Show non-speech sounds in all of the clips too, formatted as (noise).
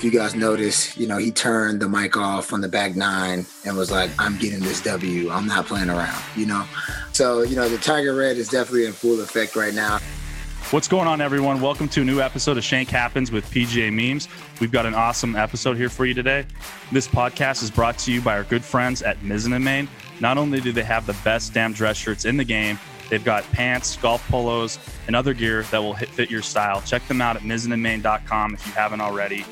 if you guys notice, you know, he turned the mic off on the back nine and was like, I'm getting this W. I'm not playing around, you know? So, you know, the Tiger Red is definitely in full effect right now. What's going on, everyone? Welcome to a new episode of Shank Happens with PGA Memes. We've got an awesome episode here for you today. This podcast is brought to you by our good friends at Mizzen and Main. Not only do they have the best damn dress shirts in the game, they've got pants, golf polos, and other gear that will fit your style. Check them out at mizzenandmain.com if you haven't already.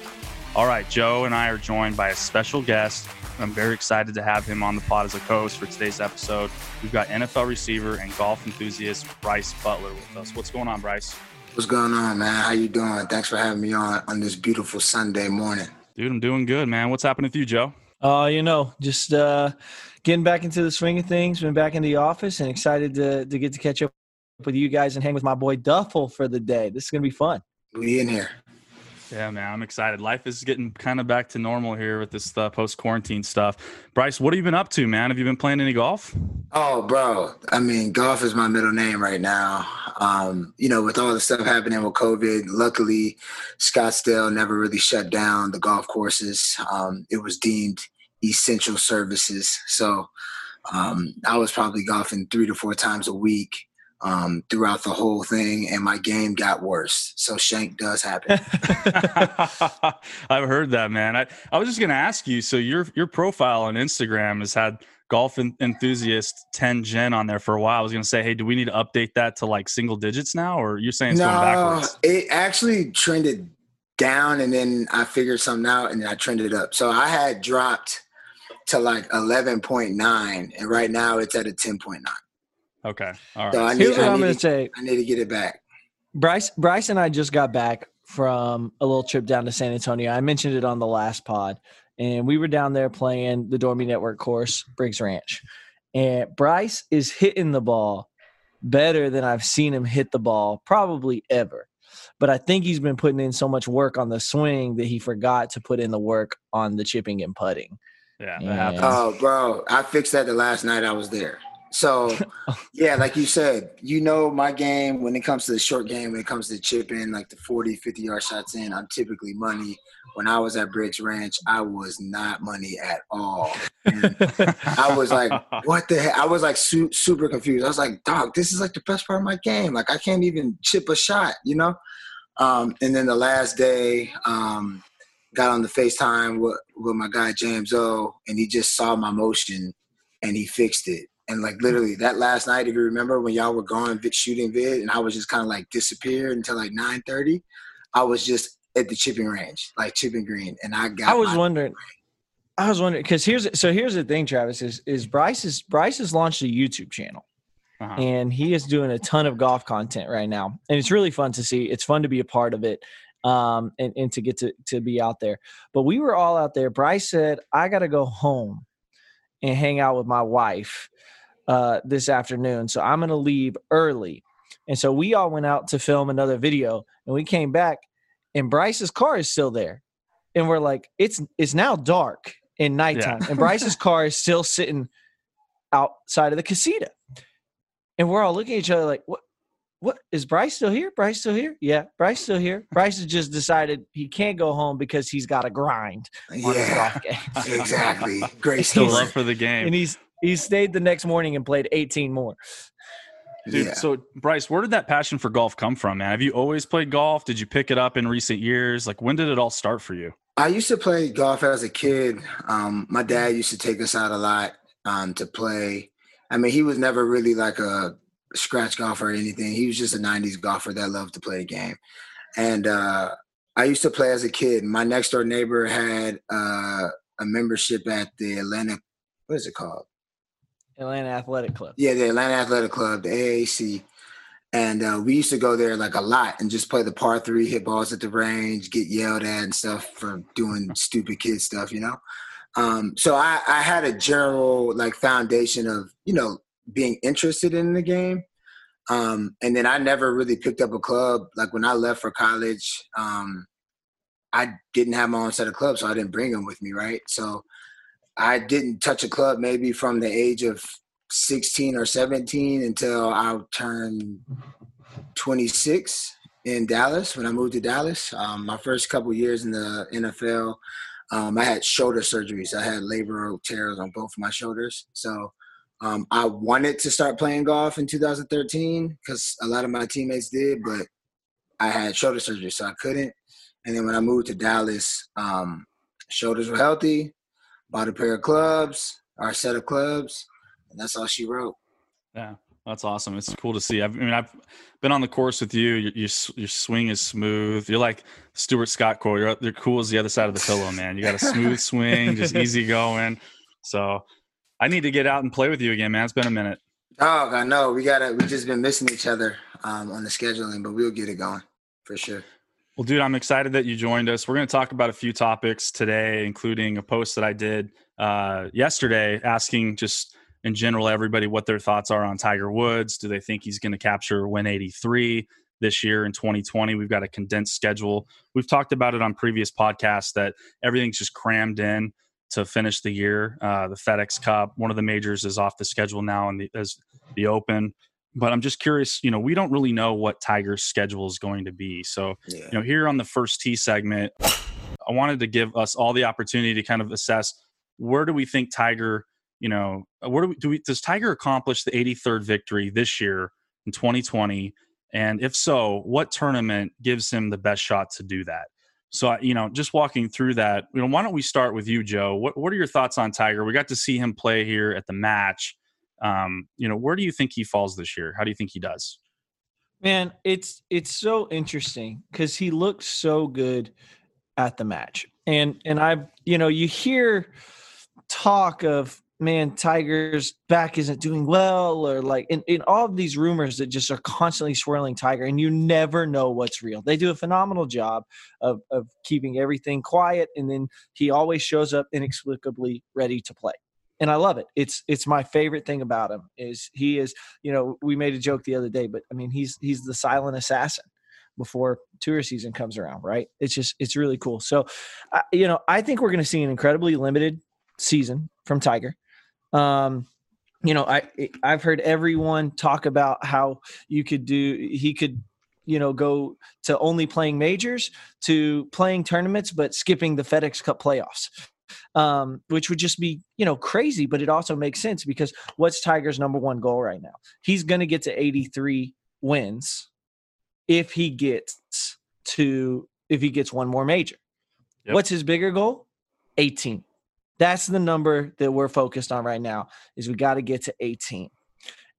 All right, Joe and I are joined by a special guest. I'm very excited to have him on the pod as a co-host for today's episode. We've got NFL receiver and golf enthusiast Bryce Butler with us. What's going on, Bryce? What's going on, man? How you doing? Thanks for having me on on this beautiful Sunday morning. Dude, I'm doing good, man. What's happening with you, Joe? Uh, you know, just uh, getting back into the swing of things. Been back in the office and excited to to get to catch up with you guys and hang with my boy Duffel for the day. This is gonna be fun. We in here. Yeah, man, I'm excited. Life is getting kind of back to normal here with this uh, post quarantine stuff. Bryce, what have you been up to, man? Have you been playing any golf? Oh, bro. I mean, golf is my middle name right now. Um, you know, with all the stuff happening with COVID, luckily, Scottsdale never really shut down the golf courses. Um, it was deemed essential services. So um, I was probably golfing three to four times a week um, throughout the whole thing, and my game got worse. So shank does happen. (laughs) I've heard that, man. I, I was just gonna ask you. So your your profile on Instagram has had golf enthusiast 10 gen on there for a while. I was gonna say, hey, do we need to update that to like single digits now, or you're saying it's no, going backwards? It actually trended down, and then I figured something out, and then I trended up. So I had dropped to like 11.9, and right now it's at a 10.9. Okay. All right. So I need, Here's what I am going to say. I need to get it back. Bryce, Bryce and I just got back from a little trip down to San Antonio. I mentioned it on the last pod, and we were down there playing the Dormie Network course, Briggs Ranch. And Bryce is hitting the ball better than I've seen him hit the ball probably ever. But I think he's been putting in so much work on the swing that he forgot to put in the work on the chipping and putting. Yeah. Oh, bro, I fixed that the last night I was there. So, (laughs) yeah, like you said, you know my game when it comes to the short game, when it comes to chipping, like the 40, 50 yard shots in, I'm typically money. When I was at Briggs Ranch, I was not money at all. And I was like, (laughs) what the heck? I was like su- super confused. I was like, dog, this is like the best part of my game. Like, I can't even chip a shot, you know? Um, and then the last day, um, got on the FaceTime with, with my guy James O, and he just saw my motion and he fixed it and like literally that last night, if you remember when y'all were gone shooting vid, and I was just kind of like disappeared until like nine thirty, I was just at the chipping range, like chipping green, and I got. I was wondering. I was wondering because here's so here's the thing, Travis is is Bryce is Bryce has launched a YouTube channel. Uh-huh. And he is doing a ton of golf content right now, and it's really fun to see. It's fun to be a part of it, um, and and to get to to be out there. But we were all out there. Bryce said, "I got to go home and hang out with my wife." Uh, this afternoon. So I'm going to leave early. And so we all went out to film another video and we came back and Bryce's car is still there. And we're like, it's it's now dark in nighttime. Yeah. and (laughs) Bryce's car is still sitting outside of the casita. And we're all looking at each other like, what what is Bryce still here? Bryce still here? Yeah, Bryce still here. Bryce has just decided he can't go home because he's got to grind. Yeah, exactly. (laughs) Great still love for the game, and he's he stayed the next morning and played 18 more. Dude, yeah. so Bryce, where did that passion for golf come from, man? Have you always played golf? Did you pick it up in recent years? Like, when did it all start for you? I used to play golf as a kid. Um, my dad used to take us out a lot um, to play. I mean, he was never really like a scratch golfer or anything. He was just a 90s golfer that loved to play the game. And uh, I used to play as a kid. My next door neighbor had uh, a membership at the Atlanta, what is it called? Atlanta Athletic Club. Yeah, the Atlanta Athletic Club, the AAC. And uh, we used to go there like a lot and just play the par three, hit balls at the range, get yelled at and stuff for doing (laughs) stupid kid stuff, you know? Um, so I, I had a general like foundation of, you know, being interested in the game. Um, and then I never really picked up a club. Like when I left for college, um, I didn't have my own set of clubs, so I didn't bring them with me, right? So I didn't touch a club maybe from the age of 16 or 17 until I turned 26 in Dallas when I moved to Dallas. Um, my first couple years in the NFL, um, I had shoulder surgeries. I had labral tears on both my shoulders. So um, I wanted to start playing golf in 2013 because a lot of my teammates did, but I had shoulder surgery, so I couldn't. And then when I moved to Dallas, um, shoulders were healthy, bought a pair of clubs, our set of clubs, and that's all she wrote. Yeah, that's awesome. It's cool to see. I've, I mean, I've been on the course with you. Your, your, your swing is smooth. You're like Stuart Scott quote. You're, you're cool as the other side of the pillow, man. You got a smooth (laughs) swing, just easy going. So I need to get out and play with you again, man. It's been a minute. Oh, I know. We gotta. We just been missing each other um, on the scheduling, but we'll get it going for sure. Well, dude, I'm excited that you joined us. We're going to talk about a few topics today, including a post that I did uh, yesterday asking just in general everybody what their thoughts are on Tiger Woods. Do they think he's going to capture win 83 this year in 2020? We've got a condensed schedule. We've talked about it on previous podcasts that everything's just crammed in to finish the year. Uh, the FedEx Cup, one of the majors, is off the schedule now, and the, as the Open but I'm just curious, you know, we don't really know what Tiger's schedule is going to be. So, yeah. you know, here on the first tee segment, I wanted to give us all the opportunity to kind of assess where do we think Tiger, you know, where do we, do we does Tiger accomplish the 83rd victory this year in 2020? And if so, what tournament gives him the best shot to do that? So, you know, just walking through that, you know, why don't we start with you, Joe? What, what are your thoughts on Tiger? We got to see him play here at the match. Um, you know, where do you think he falls this year? How do you think he does? Man, it's it's so interesting because he looked so good at the match, and and I, you know, you hear talk of man, Tiger's back isn't doing well, or like in, in all of these rumors that just are constantly swirling Tiger, and you never know what's real. They do a phenomenal job of of keeping everything quiet, and then he always shows up inexplicably ready to play and I love it. It's it's my favorite thing about him is he is you know we made a joke the other day, but I mean he's he's the silent assassin before tour season comes around, right? It's just it's really cool. So, uh, you know, I think we're going to see an incredibly limited season from Tiger. Um, you know, I I've heard everyone talk about how you could do he could you know go to only playing majors to playing tournaments but skipping the FedEx Cup playoffs um, which would just be you know crazy, but it also makes sense because what's Tiger's number one goal right now? He's going to get to 83 wins if he gets to if he gets one more major. Yep. What's his bigger goal? 18. That's the number that we're focused on right now. Is we got to get to 18.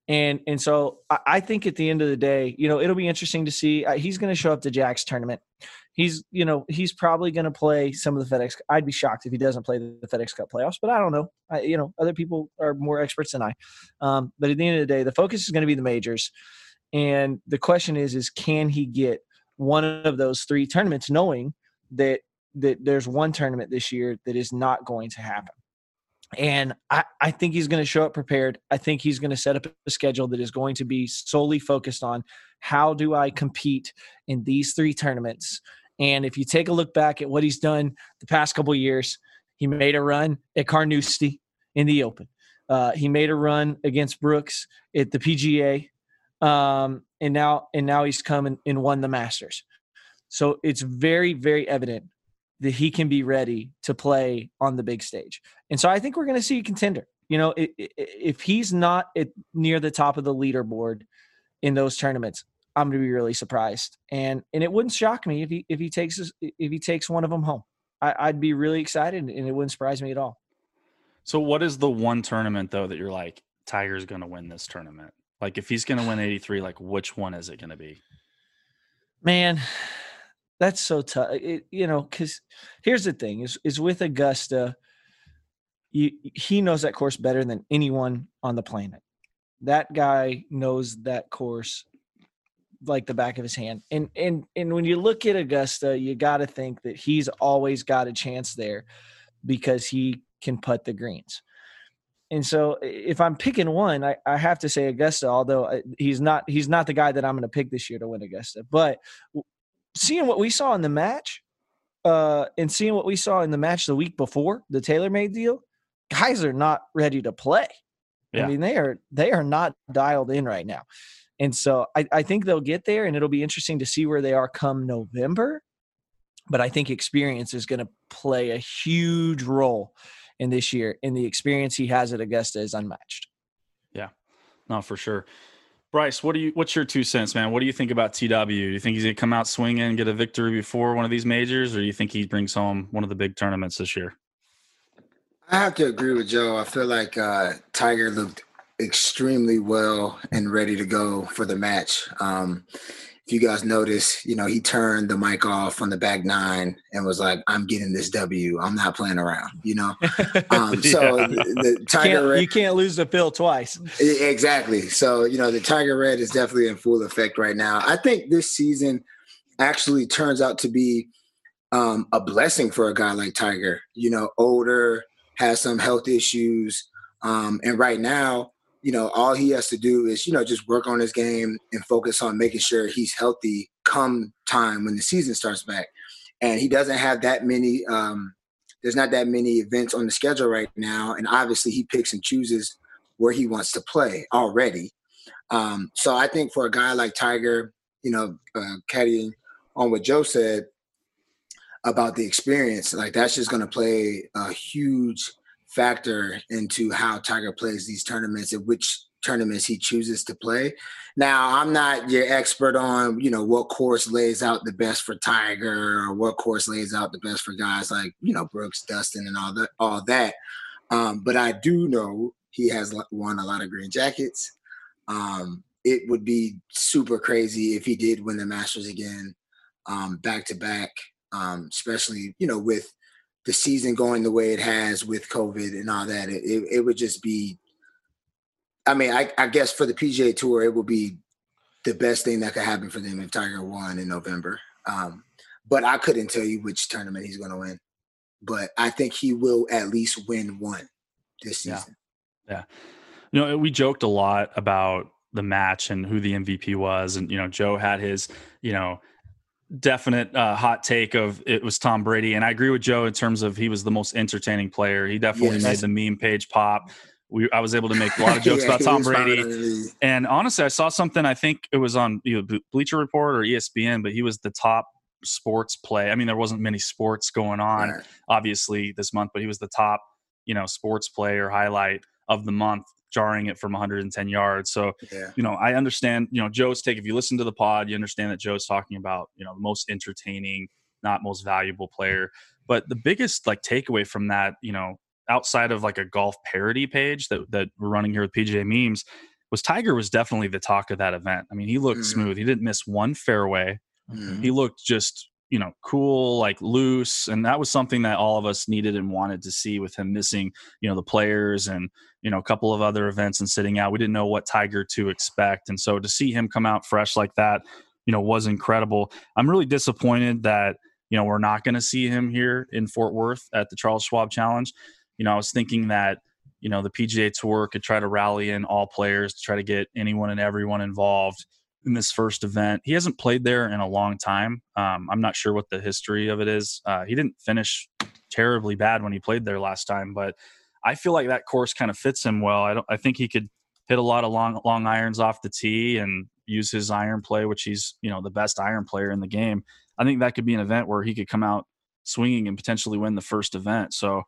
And and so I, think at the end of the day, you know, it'll be interesting to see. Uh, he's going to show up to Jack's tournament he's you know he's probably going to play some of the FedEx. I'd be shocked if he doesn't play the FedEx Cup playoffs, but I don't know. I, you know, other people are more experts than I. Um, but at the end of the day, the focus is going to be the majors, and the question is, is can he get one of those three tournaments, knowing that that there's one tournament this year that is not going to happen. And I, I think he's going to show up prepared. I think he's going to set up a schedule that is going to be solely focused on how do I compete in these three tournaments and if you take a look back at what he's done the past couple years, he made a run at Carnoustie in the Open. Uh, he made a run against Brooks at the PGA, um, and now and now he's come and, and won the Masters. So it's very very evident that he can be ready to play on the big stage. And so I think we're going to see a contender. You know, if he's not at, near the top of the leaderboard in those tournaments, I'm going to be really surprised. And and it wouldn't shock me if he if he takes if he takes one of them home. I, would be really excited, and it wouldn't surprise me at all. So, what is the one tournament though that you're like Tiger's going to win this tournament? Like, if he's going to win (sighs) 83, like which one is it going to be? Man, that's so tough. It, you know, because here's the thing: is is with Augusta, you, he knows that course better than anyone on the planet. That guy knows that course like the back of his hand. And and and when you look at Augusta, you got to think that he's always got a chance there because he can put the greens. And so if I'm picking one, I, I have to say Augusta, although uh, he's not he's not the guy that I'm going to pick this year to win Augusta. But seeing what we saw in the match uh, and seeing what we saw in the match the week before, the TaylorMade deal, guys are not ready to play. Yeah. I mean, they are they are not dialed in right now And so I, I think they'll get there and it'll be interesting to see where they are come November. But I think experience is going to play a huge role in this year. And the experience he has at Augusta is unmatched. Yeah, no, for sure. Bryce, what do you? What's your two cents, man? What do you think about TW? Do you think he's gonna come out swinging and get a victory before one of these majors, or do you think he brings home one of the big tournaments this year? I have to agree with Joe. I feel like uh, Tiger looked extremely well and ready to go for the match. Um, if you guys notice, you know, he turned the mic off on the back nine and was like, I'm getting this W. I'm not playing around, you know? (laughs) Um, so yeah. the, the, Tiger can't, Red. You can't lose the Phil twice. Exactly. So, you know, the Tiger Red is definitely in full effect right now. I think this season actually turns out to be um, a blessing for a guy like Tiger, you know, older, has some health issues. Um, and right now, you know, all he has to do is, you know, just work on his game and focus on making sure he's healthy come time when the season starts back. And he doesn't have that many, um, there's not that many events on the schedule right now. And obviously he picks and chooses where he wants to play already. Um, so I think for a guy like Tiger, you know, uh, caddying on what Joe said about the experience, like that's just going to play a huge factor into how Tiger plays these tournaments and which tournaments he chooses to play. Now, I'm not your expert on, you know, what course lays out the best for Tiger or what course lays out the best for guys like, you know, Brooks, Dustin and all that all that. Um, but I do know he has won a lot of green jackets. Um, it would be super crazy if he did win the Masters again, um, back to back, um, especially, you know, with the season going the way it has with COVID and all that, it, it, would just be. I mean, I, I guess for the PGA Tour, it would be the best thing that could happen for them if Tiger won in November. Um, but I couldn't tell you which tournament he's going to win. But I think he will at least win one this season. Yeah. yeah. You know, we joked a lot about the match and who the MVP was. And, you know, Joe had his, you know, definite uh, hot take of it was Tom Brady, and I agree with Joe in terms of he was the most entertaining player. He definitely yes. made the meme page pop. We, I was able to make a lot of (laughs) jokes yeah, about Tom Brady, and honestly, I saw something. I think it was on you know, Bleacher Report or ESPN, but he was the top sports play. I mean, there wasn't many sports going on, right. obviously, this month, but he was the top, you know, sports player highlight of the month jarring it from 110 yards. So, yeah. you know, I understand, you know, Joe's take, if you listen to the pod, you understand that Joe's talking about, you know, the most entertaining, not most valuable player. But the biggest like takeaway from that, you know, outside of like a golf parody page that, that we're running here with PGA memes was Tiger was definitely the talk of that event. I mean, he looked mm-hmm. smooth. He didn't miss one fairway. Mm-hmm. He looked just you know, cool, like loose. And that was something that all of us needed and wanted to see with him missing, you know, the players and, you know, a couple of other events and sitting out. We didn't know what Tiger to expect. And so to see him come out fresh like that, you know, was incredible. I'm really disappointed that, you know, we're not going to see him here in Fort Worth at the Charles Schwab Challenge. You know, I was thinking that, you know, the PGA Tour could try to rally in all players to try to get anyone and everyone involved in this first event. He hasn't played there in a long time. Um, I'm not sure what the history of it is. Uh, he didn't finish terribly bad when he played there last time, but I feel like that course kind of fits him well. I. I think he could hit a lot of long long irons off the tee and use his iron play, which he's you know the best iron player in the game. I think that could be an event where he could come out swinging and potentially win the first event. So,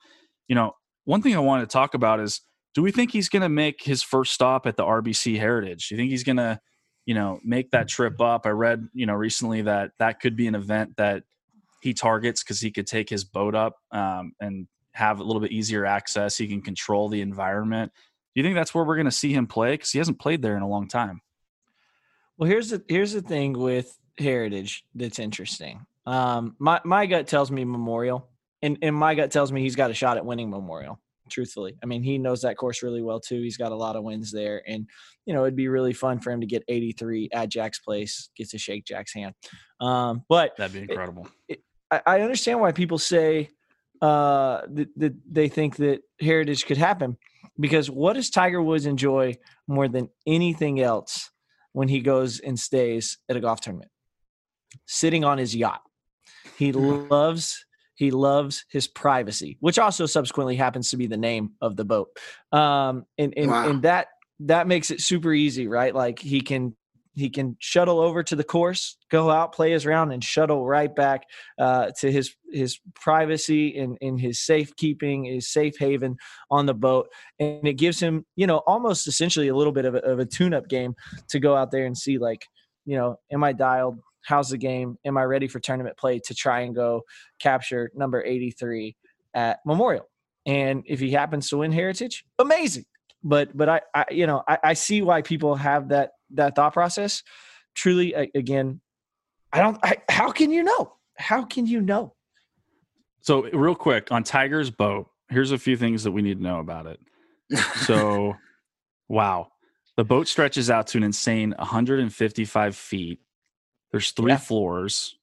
you know, one thing I wanted to talk about is do we think he's going to make his first stop at the RBC Heritage? Do you think he's going to you know, make that trip up. I read, you know, recently that that could be an event that he targets because he could take his boat up um, and have a little bit easier access. He can control the environment. Do you think that's where we're going to see him play? Because he hasn't played there in a long time. Well, here's the here's the thing with Heritage that's interesting. Um, my my gut tells me Memorial, and and my gut tells me he's got a shot at winning Memorial truthfully. I mean, he knows that course really well too. He's got a lot of wins there, and you know it'd be really fun for him to get 83 at Jack's place, get to shake Jack's hand. Um, but that'd be incredible. It, it, I, understand why people say uh, that, that they think that Heritage could happen because what does Tiger Woods enjoy more than anything else when he goes and stays at a golf tournament? Sitting on his yacht. He hmm. loves he loves his privacy, which also subsequently happens to be the name of the boat. Um, and and, wow. and that that makes it super easy, right? Like he can he can shuttle over to the course, go out, play his round, and shuttle right back uh, to his his privacy and in his safekeeping, his safe haven on the boat, and it gives him, you know, almost essentially a little bit of a, of a tune-up game to go out there and see, like, you know, am I dialed? How's the game? Am I ready for tournament play to try and go capture number 83 at Memorial? And if he happens to win Heritage, amazing. But but I, I you know I, I see why people have that that thought process. Truly, again, I don't. I, how can you know? How can you know? So real quick on Tiger's boat, here's a few things that we need to know about it. So, (laughs) wow, the boat stretches out to an insane 155 feet. There's three yeah. floors.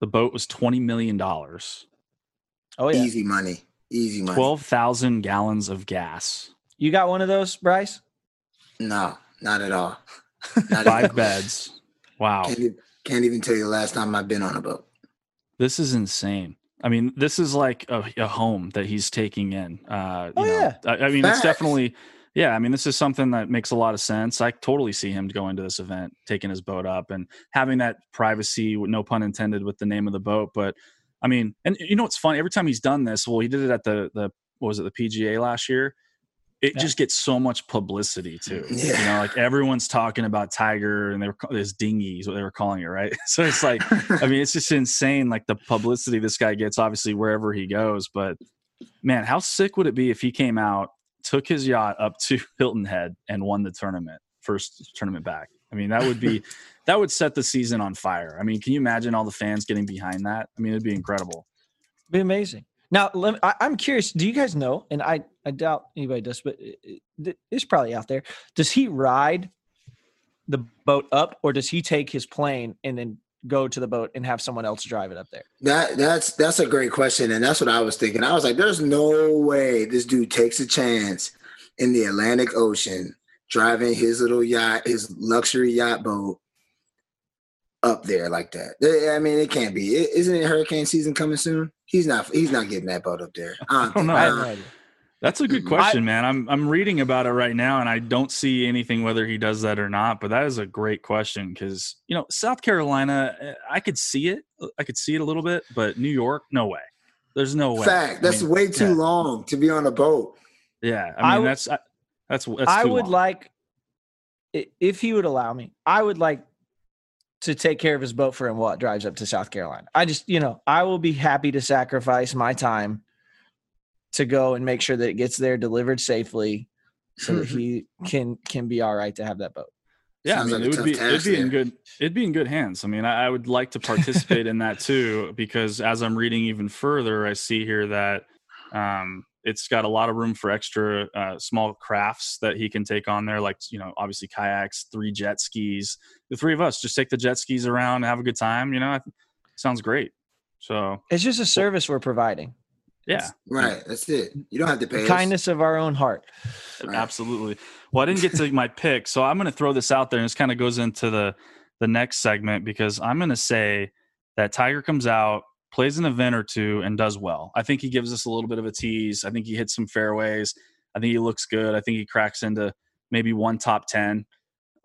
The boat was 20 million dollars. Oh yeah, easy money, easy money. Twelve thousand gallons of gas. You got one of those, Bryce? No, not at all. (laughs) Not Five beds. Wow. Can't, can't, even tell you the last time I've been on a boat. This is insane. I mean, this is like a, a home that he's taking in. Uh, oh, know, yeah. I, I mean, Facts. it's definitely, yeah. I mean, this is something that makes a lot of sense. I totally see him going to this event, taking his boat up and having that privacy, no pun intended, with the name of the boat. But I mean, and you know what's funny? Every time he's done this, well, he did it at the the what was it, the PGA last year it yeah. just gets so much publicity too. Yeah. (laughs) You know, like everyone's talking about Tiger and they were this dinghy is what they were calling it, right? (laughs) So it's like, I mean, it's just insane, like the publicity this guy gets, obviously wherever he goes. But man, how sick would it be if he came out, took his yacht up to (laughs) Hilton Head, and won the tournament, first tournament back? I mean, that would be (laughs) that would set the season on fire. I mean, can you imagine all the fans getting behind that? I mean, it'd be incredible. Be amazing. Now, me, I, am curious. Do you guys know? And I, I doubt anybody does, but uh, uh, it's probably out there. Does he ride the boat up, or does he take his plane and then go to the boat and have someone else drive it up there? That that's that's a great question, and that's what I was thinking. I was like, "There's no way this dude takes a chance in the Atlantic Ocean driving his little yacht, his luxury yacht boat." Up there like that. I mean, it can't be. Isn't it hurricane season coming soon? He's not. He's not getting that boat up there. I don't, (laughs) I don't know. That's a good question, I, man. I'm I'm reading about it right now, and I don't see anything whether he does that or not. But that is a great question because you know South Carolina, eh, I could see it. I could see it a little bit, but New York, no way. There's no way. Fact. That's I mean, way too yeah. long to be on a boat. Yeah, I mean I that's that's that's. I would long. like if he would allow me. I would like to take care of his boat for him while it drives up to South Carolina. I just, you know, I will be happy to sacrifice my time to go and make sure that it gets there delivered safely so that he (laughs) can can be all right to have that boat. Yeah, Sounds I mean, like it would be it'd be in good it'd be in good hands. I mean, I, I would like to (laughs) participate in that too because as I'm reading even further, I see here that um, it's got a lot of room for extra uh, small crafts that he can take on there, like you know, obviously kayaks, three jet skis. The three of us just take the jet skis around and have a good time. You know, sounds great. So it's just a service we're providing. Yeah, right. That's it. You don't have to pay. The kindness of our own heart. Right. Absolutely. Well, I didn't get to my pick, so I'm going to throw this out there, and this kind of goes into the the next segment because I'm going to say that Tiger comes out plays an event or two and does well. I think he gives us a little bit of a tease. I think he hits some fairways. I think he looks good. I think he cracks into maybe one top 10,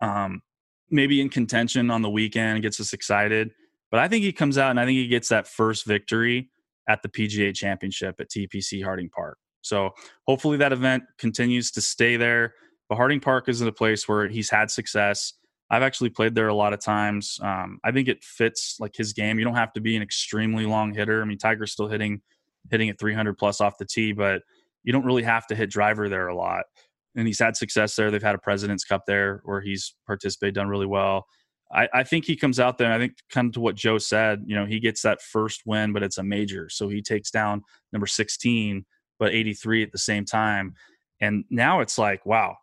um, maybe in contention on the weekend, gets us excited. But I think he comes out and I think he gets that first victory at the PGA Championship at TPC Harding Park. So hopefully that event continues to stay there. But Harding Park is in a place where he's had success. I've actually played there a lot of times. Um, I think it fits like his game. You don't have to be an extremely long hitter. I mean, Tiger's still hitting hitting at 300 plus off the tee, but you don't really have to hit driver there a lot. And he's had success there. They've had a President's Cup there where he's participated, done really well. I, I think he comes out there. I think kind of to what Joe said, you know, he gets that first win, but it's a major. So he takes down number 16, but 83 at the same time. And now it's like, wow,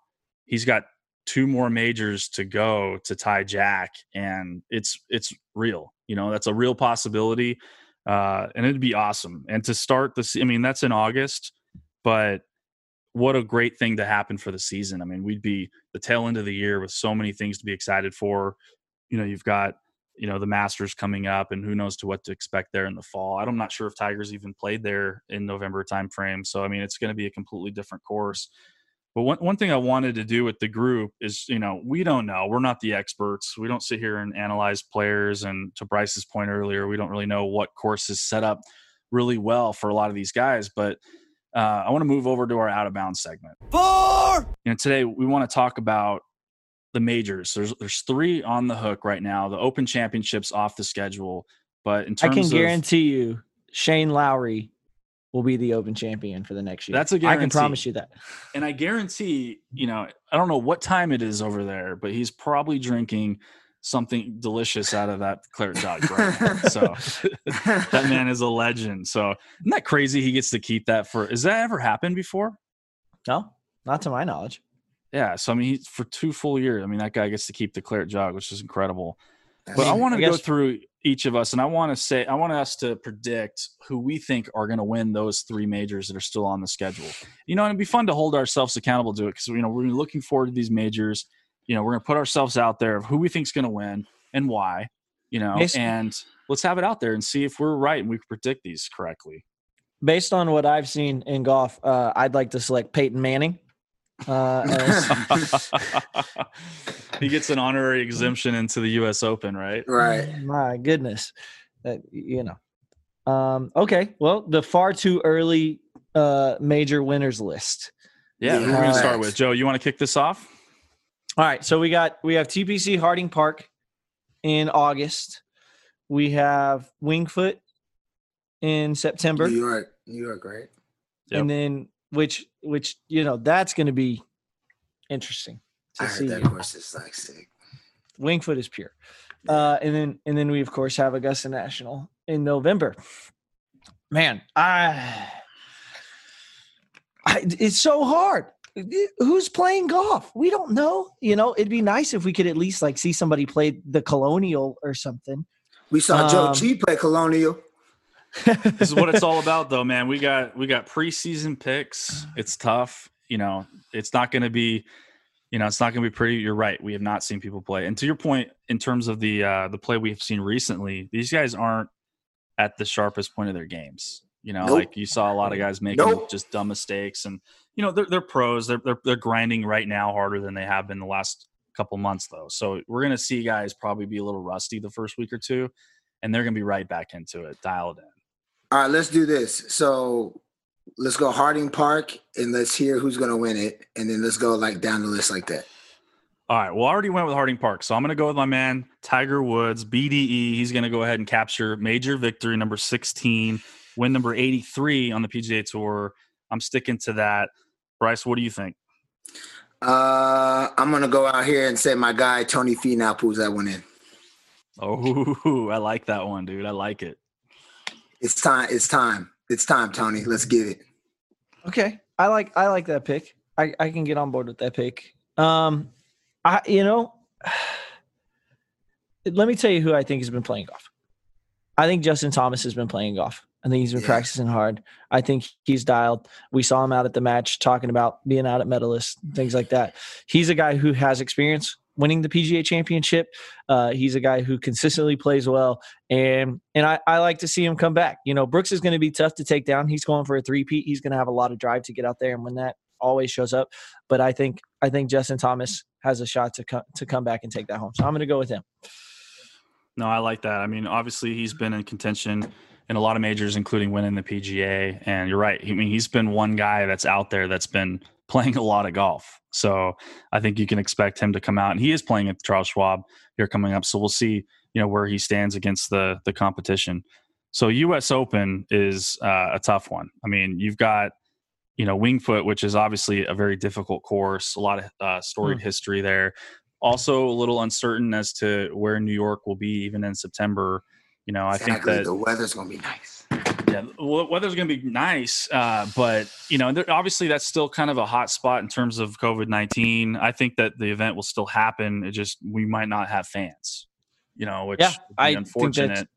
he's got two more majors to go to tie Jack, and it's it's real. You know, that's a real possibility, uh, and it'd be awesome. And to start this, I mean, that's in August, but what a great thing to happen for the season. I mean, we'd be the tail end of the year with so many things to be excited for. You know, you've got you know the Masters coming up, and who knows to what to expect there in the fall. I'm not sure if Tigers even played there in November timeframe. So I mean, it's going to be a completely different course But one, one thing I wanted to do with the group is, you know, we don't know. We're not the experts. We don't sit here and analyze players. And to Bryce's point earlier, we don't really know what course is set up really well for a lot of these guys. But uh, I want to move over to our out of bounds segment. Four. You know, today we want to talk about the majors. There's there's three on the hook right now. The Open Championships off the schedule, but in terms I can of, guarantee you, Shane Lowry will be the Open champion for the next year. That's a guarantee. I can promise you that. And I guarantee, you know, I don't know what time it is over there, but he's probably drinking something delicious out of that claret jug right now. (laughs) So (laughs) that man is a legend. So isn't that crazy? He gets to keep that for. Has that ever happened before? No, not to my knowledge. Yeah. So I mean, he, for two full years, I mean, that guy gets to keep the claret jug, which is incredible. But I, I want to go through each of us, and I want to say, I want us to predict who we think are going to win those three majors that are still on the schedule. You know, and it'd be fun to hold ourselves accountable to it because you know we're looking forward to these majors you know, we're going to put ourselves out there of who we think is going to win and why, you know, Based, and let's have it out there and see if we're right and we can predict these correctly. Based on what I've seen in golf, uh, I'd like to select Peyton Manning. Uh, as- (laughs) he gets an honorary exemption into the U.S. Open, right? Right. My goodness, that you know. Um, okay, well, the far too early uh, major winners list. Yeah, we're going to start with? Joe, you want to kick this off? All right, so we got we have TPC Harding Park in August. We have Winged Foot in September. New York, New York, right? Yep. And then which which you know that's going to be interesting to I see. that course is like sick. Winged Foot is pure. Uh, and then and then we of course have Augusta National in November. Man, I, I it's so hard who's playing golf? We don't know. You know, it'd be nice if we could at least like see somebody play the Colonial or something. We saw um, Joe G play Colonial. (laughs) this is what it's all about, though, man. We got we got preseason picks. It's tough. You know, it's not going to be. You know, it's not going to be pretty. You're right. We have not seen people play. And to your point, in terms of the uh, the play we've seen recently, these guys aren't at the sharpest point of their games. You know, nope. like you saw a lot of guys making nope. just dumb mistakes, and you know they're they're pros. They're, they're they're grinding right now harder than they have been the last couple months, though. So we're gonna see guys probably be a little rusty the first week or two, and they're gonna be right back into it, dialed in. All right, let's do this. So let's go Harding Park, and let's hear who's gonna win it, and then let's go like down the list like that. All right. Well, I already went with Harding Park. So I'm going to go with my man, Tiger Woods, BDE. He's going to go ahead and capture major victory number 16 win number 83 on the PGA Tour. I'm sticking to that. Bryce, what do you think? Uh, I'm gonna go out here and say my guy Tony Finau pulls that one in. Oh, (laughs) I like that one, dude. I like it. It's time. It's time. It's time, Tony. Let's get it. Okay, I like I like that pick. I I can get on board with that pick. Um, I you know, (sighs) let me tell you who I think has been playing golf. I think Justin Thomas has been playing golf. I think he's been yeah. practicing hard. I think he's dialed. We saw him out at the match talking about being out at medalist, things like that. He's a guy who has experience winning the PGA championship. Uh, he's a guy who consistently plays well. And and I, I like to see him come back. You know, Brooks is going to be tough to take down. He's going for a three-peat. He's going to have a lot of drive to get out there and when that always shows up. But I think I think Justin Thomas has a shot to come to come back and take that home. So I'm going to go with him. No, I like that. I mean, obviously he's been in contention in a lot of majors, including winning the PGA. And you're right. I mean, he's been one guy that's out there that's been playing a lot of golf. So I think you can expect him to come out, and he is playing at Charles Schwab here coming up. So we'll see, you know, where he stands against the the competition. So U.S. Open is uh, a tough one. I mean, you've got you know Winged Foot, which is obviously a very difficult course, a lot of uh, storied mm. history there. Also, a little uncertain as to where New York will be even in September. You know, exactly. I think that the weather's going to be nice. Yeah, well, weather's going to be nice, uh, but you know, obviously that's still kind of a hot spot in terms of COVID nineteen. I think that the event will still happen. It just we might not have fans. You know, which yeah, I unfortunate.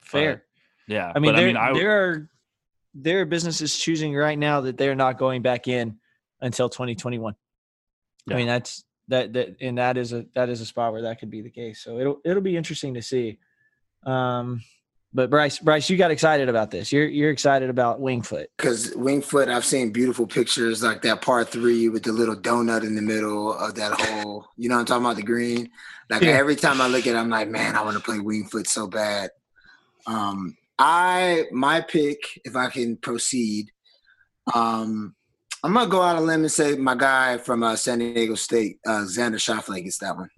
fair. But, yeah, I mean, there, I mean, I, there are there are businesses choosing right now that they're not going back in until 2021. Yeah. I mean, that's that that and that is a that is a spot where that could be the case. So it'll it'll be interesting to see. Um, But Bryce, Bryce, you got excited about this. You're you're excited about Winged Foot because Winged Foot. I've seen beautiful pictures like that par three with the little donut in the middle of that hole. You know, I'm talking about the green. Like yeah. every time I look at, it, I'm like, man, I want to play Winged Foot so bad. Um, I my pick, if I can proceed, um, I'm gonna go out on a limb and say my guy from uh, San Diego State, uh, Xander Schauffele, gets that one.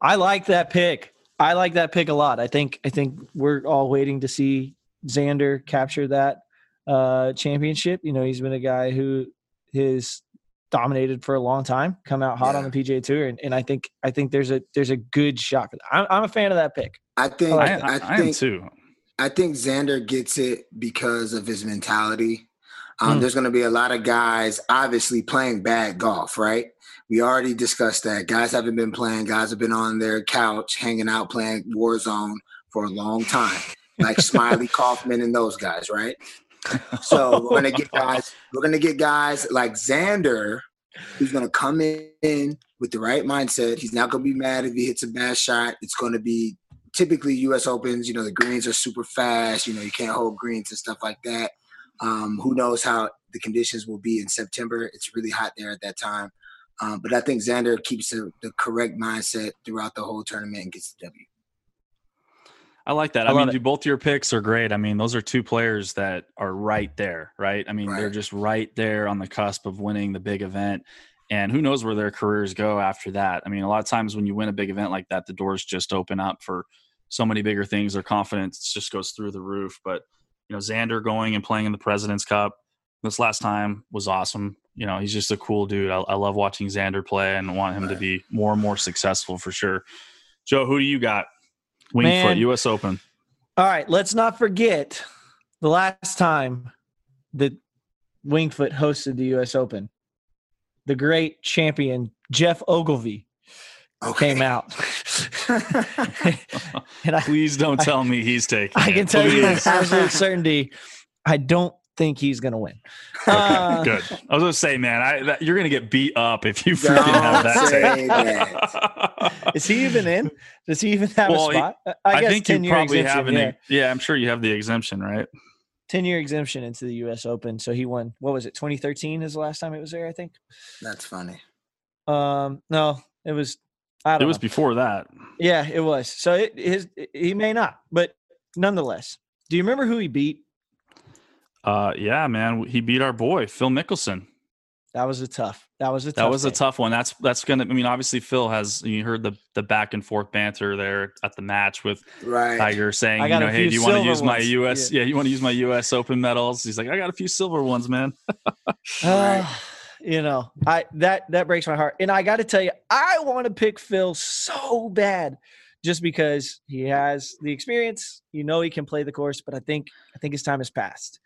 I like that pick. I like that pick a lot. I think I think we're all waiting to see Xander capture that uh, championship. You know, he's been a guy who has dominated for a long time, come out hot yeah. on the PGA Tour, and, and I think I think there's a there's a good shot for that. I'm, I'm a fan of that pick. I think I, I, I, I think too. I think Xander gets it because of his mentality. Um, mm. There's going to be a lot of guys obviously playing bad golf, right? We already discussed that. Guys haven't been playing. Guys have been on their couch hanging out playing Warzone for a long time, like Smylie (laughs) Kaufman and those guys, right? So we're gonna get guys. We're gonna get guys like Xander, who's gonna come in with the right mindset. He's not gonna be mad if he hits a bad shot. It's gonna be typically U.S. Opens. You know the greens are super fast. You know you can't hold greens and stuff like that. Um, who knows how the conditions will be in September? It's really hot there at that time. Um, but I think Xander keeps the, the, correct mindset throughout the whole tournament and gets the W. I like that. I, I mean, both your picks are great. I mean, those are two players that are right there, right? I mean, right. they're just right there on the cusp of winning the big event. And who knows where their careers go after that? I mean, a lot of times when you win a big event like that, the doors just open up for so many bigger things. Their confidence just goes through the roof. But, you know, Xander going and playing in the President's Cup this last time was awesome you know, he's just a cool dude. I, I love watching Xander play and want him to be more and more successful for sure. Joe, who do you got? Winged Foot, U.S. Open. All right, let's not forget the last time that Winged Foot hosted the U.S. Open. The great champion Geoff Ogilvy okay. came out. (laughs) and I, Please don't I, tell me he's taking. I can it. tell Please. you with absolute certainty. I don't think he's going to win. Uh, Good. I was going to say, man, I, that, you're going to get beat up if you freaking have that. Say that. Is he even in? Does he even have well, a spot? I, I think you probably have an. Yeah. yeah, I'm sure you have the exemption, right? 10 year exemption into the US Open. So he won, what was it, 2013 is the last time it was there, I think. That's funny. Um, no, it was, I don't It was know. before that. Yeah, it was. So it, his, he may not, but nonetheless, do you remember who he beat uh, yeah, man, he beat our boy Phil Mickelson. That was a tough. That was a that was a tough one. That's that's gonna. I mean, obviously Phil has. You heard the the back and forth banter there at the match with right. Tiger saying, you know, hey, do you want to use ones. my U.S. Yeah. yeah, you want to use my U.S. Open medals? He's like, I got a few silver ones, man. uh, (sighs) you know, I that that breaks my heart. And I got to tell you, I want to pick Phil so bad, just because he has the experience. You know, he can play the course, but I think I think his time has passed.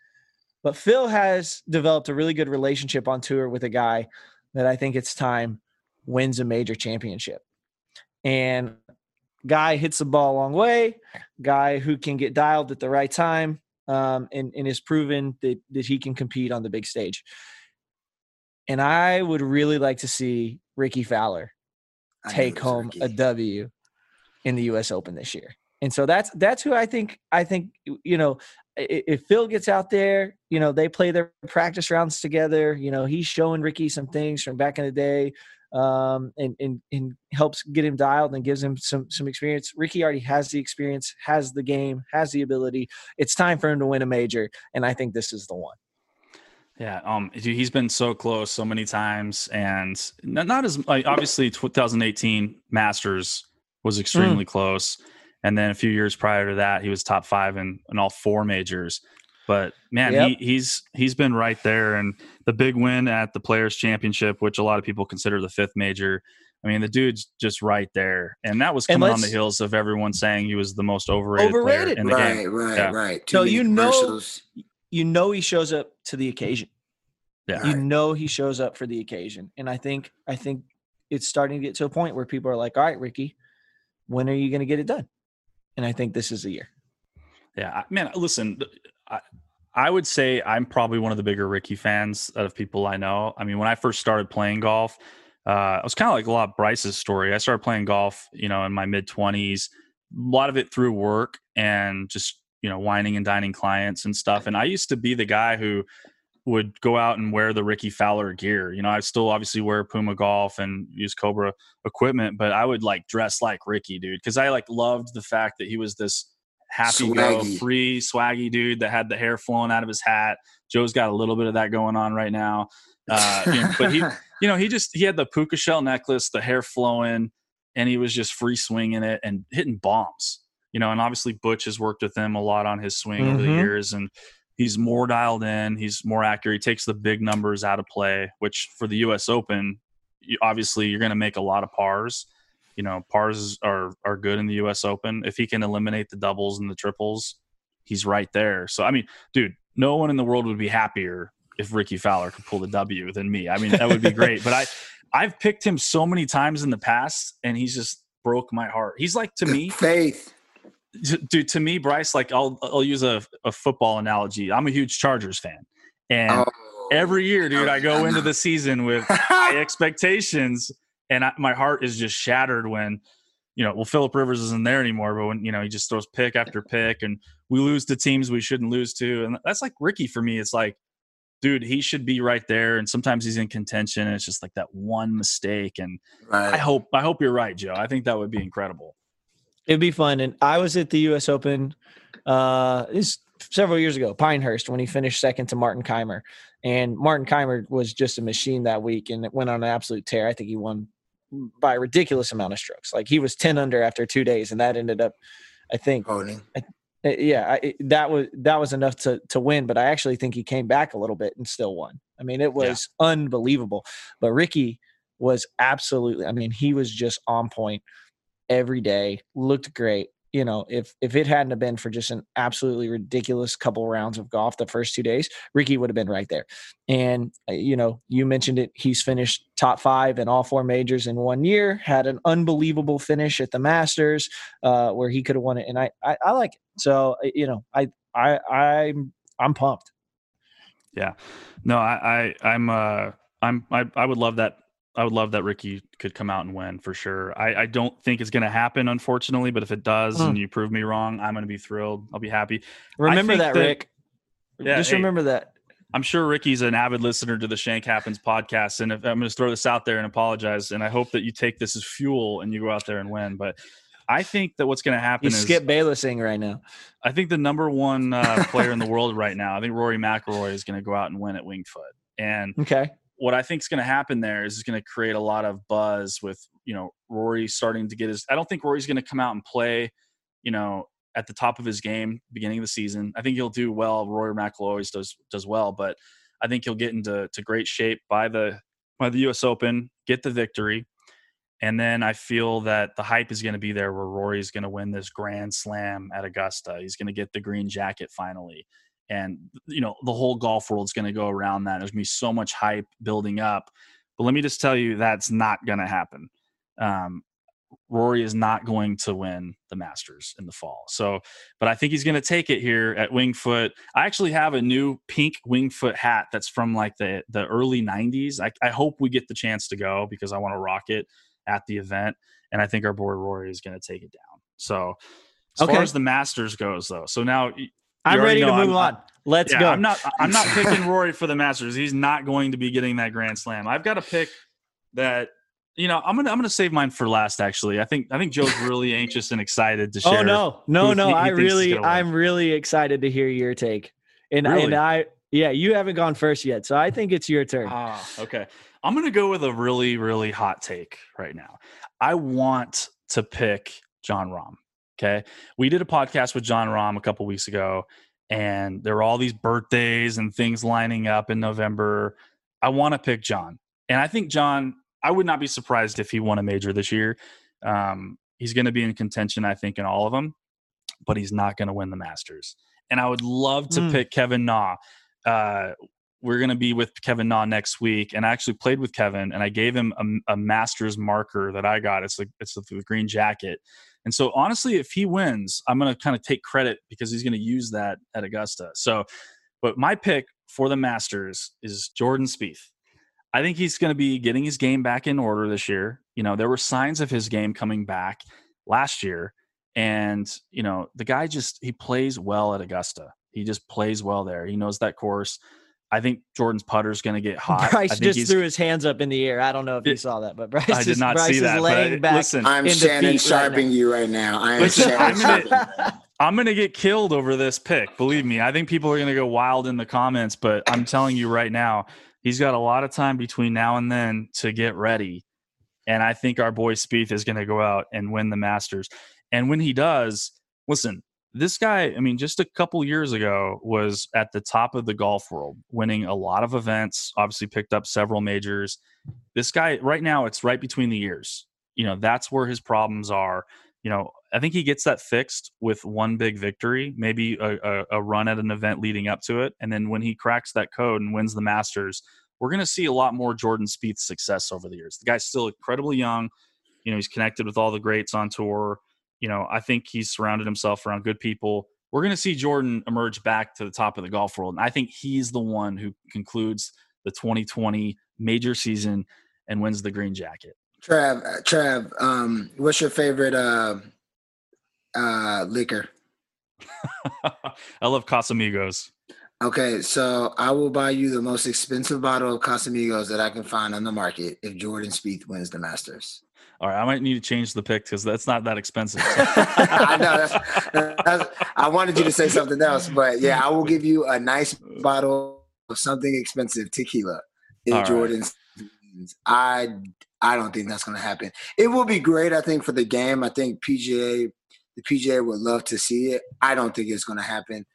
But Phil has developed a really good relationship on tour with a guy that I think it's time wins a major championship. And guy hits the ball a long way, guy who can get dialed at the right time, um, and, and is proven that, that he can compete on the big stage. And I would really like to see Rickie Fowler take home Rickie. a W in the US Open this year. And so that's that's who I think I think you know if Phil gets out there, you know, they play their practice rounds together. You know, he's showing Rickie some things from back in the day, um, and, and and helps get him dialed and gives him some some experience. Rickie already has the experience, has the game, has the ability. It's time for him to win a major, and I think this is the one. Yeah, um, he's been so close so many times, and not, not as like, obviously 2018 Masters was extremely mm. close. And then a few years prior to that, he was top five in, in all four majors. But man, yep. he, he's he's been right there. And the big win at the Players Championship, which a lot of people consider the fifth major. I mean, the dude's just right there, and that was coming on the heels of everyone saying he was the most overrated, overrated. in the right, game. Right, yeah. right, So you know, you know he shows up to the occasion. Yeah, you know he shows up for the occasion, and I think I think it's starting to get to a point where people are like, "All right, Rickie, when are you going to get it done?" And I think this is the year. Yeah, man. Listen, I, I would say I'm probably one of the bigger Rickie fans out of people I know. I mean, when I first started playing golf, uh, it was kind of like a lot of Bryce's story. I started playing golf, you know, in my mid 20s. A lot of it through work and just you know, wining and dining clients and stuff. And I used to be the guy who would go out and wear the Rickie Fowler gear. You know, I still obviously wear Puma Golf and use Cobra equipment, but I would like dress like Rickie, dude, because I like loved the fact that he was this happy go, free, swaggy dude that had the hair flowing out of his hat. Joe's got a little bit of that going on right now. Uh, you know, but he, (laughs) you know, he just he had the puka shell necklace, the hair flowing, and he was just free swinging it and hitting bombs. You know, and obviously Butch has worked with him a lot on his swing mm-hmm. over the mm-hmm. years, and he's more dialed in. He's more accurate. He takes the big numbers out of play, which for the U.S. Open, you, obviously you're going to make a lot of pars. You know, pars are are good in the U.S. Open. If he can eliminate the doubles and the triples, he's right there. So I mean, dude, no one in the world would be happier if Rickie Fowler could pull the W than me. I mean, that would be great. but I (laughs) I've picked him so many times in the past, and he's just broke my heart. He's like to me faith dude to me bryce like i'll i'll use a, a football analogy. I'm a huge chargers fan. And oh, every year dude i go into the season with high (laughs) expectations and I, my heart is just shattered when you know well philip rivers isn't there anymore but when you know he just throws pick after pick and we lose to teams we shouldn't lose to and that's like Rickie for me. It's like dude he should be right there and sometimes he's in contention and it's just like that one mistake and right. i hope i hope you're right joe. I think that would be incredible It'd be fun. And I was at the U.S. Open uh, this several years ago, Pinehurst, when he finished second to Martin Kaymer. And Martin Kaymer was just a machine that week, and it went on an absolute tear. I think he won by a ridiculous amount of strokes. Like he was ten under after two days, and that ended up, I think, I, yeah, I, that was that was enough to to win. But I actually think he came back a little bit and still won. I mean, it was yeah. unbelievable. But Rickie was absolutely. I mean, he was just on point every day, looked great. You know, if if it hadn't have been for just an absolutely ridiculous couple rounds of golf the first two days, Rickie would have been right there. And uh, you know, you mentioned it. He's finished top five in all four majors in one year. Had an unbelievable finish at the Masters, uh, where he could have won it. And I, I, I like it. So you know, I, I, I'm, I'm pumped. Yeah, no, I, I I'm, uh, I'm, I, I would love that I would love that Rickie could come out and win for sure. I, I don't think it's going to happen, unfortunately, but if it does and you prove me wrong, I'm going to be thrilled. I'll be happy. Remember that, that, Rick. Yeah, just hey, remember that. I'm sure Rickie's an avid listener to the Shank Happens podcast, and if, I'm going to throw this out there and apologize. And I hope that you take this as fuel and you go out there and win. But I think that what's going to happen you is Skip Baylessing right now. I think the number one uh, player in the (laughs) world right now, I think Rory McIlroy is going to go out and win at Winged Foot. And okay, what I think is going to happen there is going to create a lot of buzz with you know Rory starting to get his. I don't think Rory's going to come out and play, you know, at the top of his game beginning of the season. I think he'll do well. Rory McIlroy always does does well, but I think he'll get into to great shape by the by the U.S. Open, get the victory, and then I feel that the hype is going to be there where Rory's going to win this Grand Slam at Augusta. He's going to get the green jacket finally and you know the whole golf world's going to go around that. There's going to be so much hype building up. But let me just tell you that's not going to happen. Um, rory is not going to win the masters in the fall. So but i think he's going to take it here at Winged Foot. I actually have a new pink Winged Foot hat that's from like the the early 90s i, I hope we get the chance to go because i want to rock it at the event and i think our boy rory is going to take it down. So as okay. far as the Masters goes, though, so now I'm ready to move I'm, on. Let's yeah, go. I'm not. I'm not (laughs) picking Rory for the Masters. He's not going to be getting that Grand Slam. I've got to pick that. You know, I'm gonna I'm gonna save mine for last. Actually, I think I think Joe's really (laughs) anxious and excited to oh, share. Oh no, no, no! He, he I really, I'm really excited to hear your take. And really? and I, yeah, you haven't gone first yet, so I think it's your turn. Ah, okay. I'm gonna go with a really, really hot take right now. I want to pick Jon Rahm. Okay. We did a podcast with Jon Rahm a couple weeks ago, and there were all these birthdays and things lining up in November. I want to pick Jon. And I think Jon, I would not be surprised if he won a major this year. Um, he's going to be in contention, I think, in all of them, but he's not going to win the Masters. And I would love to mm. pick Kevin Na. Uh, we're going to be with Kevin Na next week, and I actually played with Kevin, and I gave him a, a Masters marker that I got. It's like it's the green jacket, and so, honestly, if he wins, I'm going to kind of take credit because he's going to use that at Augusta. So, but my pick for the Masters is Jordan Spieth. I think he's going to be getting his game back in order this year. You know, there were signs of his game coming back last year, And, you know, the guy just, he plays well at Augusta. He just plays well there. He knows that course. I think Jordan's putter is going to get (laughs) hot. Bryce just threw his hands up in the air. I don't know if you saw that, but (laughs) Bryce, I did not Bryce see that. laying back. Listen, I'm Shannon sharpening right you right now. I am listen, Shannon I'm gonna, I'm gonna get killed over this pick. Believe me. I think people are gonna go wild in the comments, but I'm telling you right now, he's got a lot of time between now and then to get ready. And I think our boy Spieth is going to go out and win the Masters. And when he does, listen, this guy, I mean, just a couple years ago was at the top of the golf world, winning a lot of events, obviously picked up several majors. This guy, right now, it's right between the ears. You know, that's where his problems are. You know, I think he gets that fixed with one big victory, maybe a, a, a run at an event leading up to it. And then when he cracks that code and wins the Masters, we're going to see a lot more Jordan Spieth success over the years. The guy's still incredibly young. You know, he's connected with all the greats on tour you know, I think he's surrounded himself around good people. We're going to see Jordan emerge back to the top of the golf world. And I think he's the one who concludes the 2020 major season and wins the green jacket. Trav, uh, Trav, um, what's your favorite uh, uh, liquor? (laughs) I love Casamigos. Okay, so I will buy you the most expensive bottle of Casamigos that I can find on the market if Jordan Spieth wins the Masters. All right, I might need to change the pick because that's not that expensive. (laughs) I know. That's, that's, I wanted you to say something else, but yeah, I will give you a nice bottle of something expensive tequila in Jordan's. Right. I I don't think that's going to happen. It will be great, I think, for the game. I think PGA, the PGA would love to see it. I don't think it's going to happen.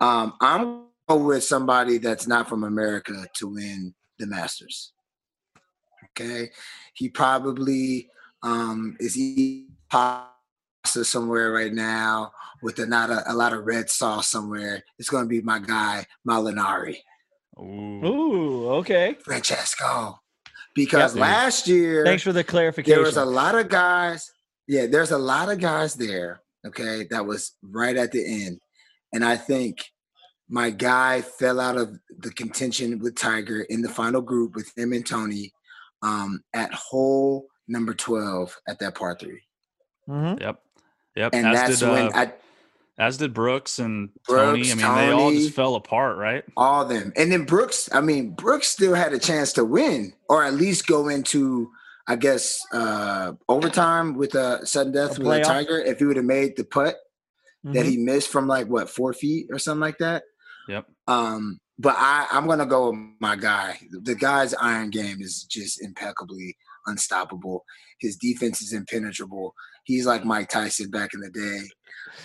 Um, I'm with somebody that's not from America to win the Masters. Okay, he probably um, is eating pasta somewhere right now with a, not a, a lot of red sauce somewhere. It's going to be my guy Molinari. Ooh. Ooh, okay. Francesco. Because yep, last year, thanks for the clarification. There was a lot of guys. Yeah, there's a lot of guys there. Okay, that was right at the end, and I think my guy fell out of the contention with Tiger in the final group with him and Tony um, at hole number 12 at that par 3. Mm-hmm. Yep. Yep. And as that's did, when uh, I, as did Brooks and Brooks, Tony. I mean, Tony, they all just fell apart, right? All of them. And then Brooks, I mean, Brooks still had a chance to win or at least go into, I guess, uh, overtime with a sudden death a with a Tiger if he would have made the putt mm-hmm. that he missed from like what, four feet or something like that. Yep. Um, but I, I'm gonna go with my guy. The guy's iron game is just impeccably unstoppable. His defense is impenetrable. He's like Mike Tyson back in the day.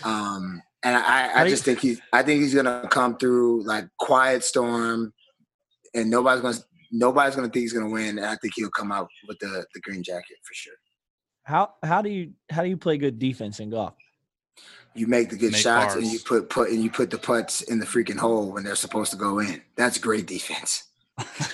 Um, and I, I just think he's I think he's gonna come through like quiet storm and nobody's gonna nobody's gonna think he's gonna win. And I think he'll come out with the, the green jacket for sure. How how do you how do you play good defense in golf? You make the good make shots and you put put and you put the putts in the freaking hole when they're supposed to go in. That's great defense. (laughs) (laughs)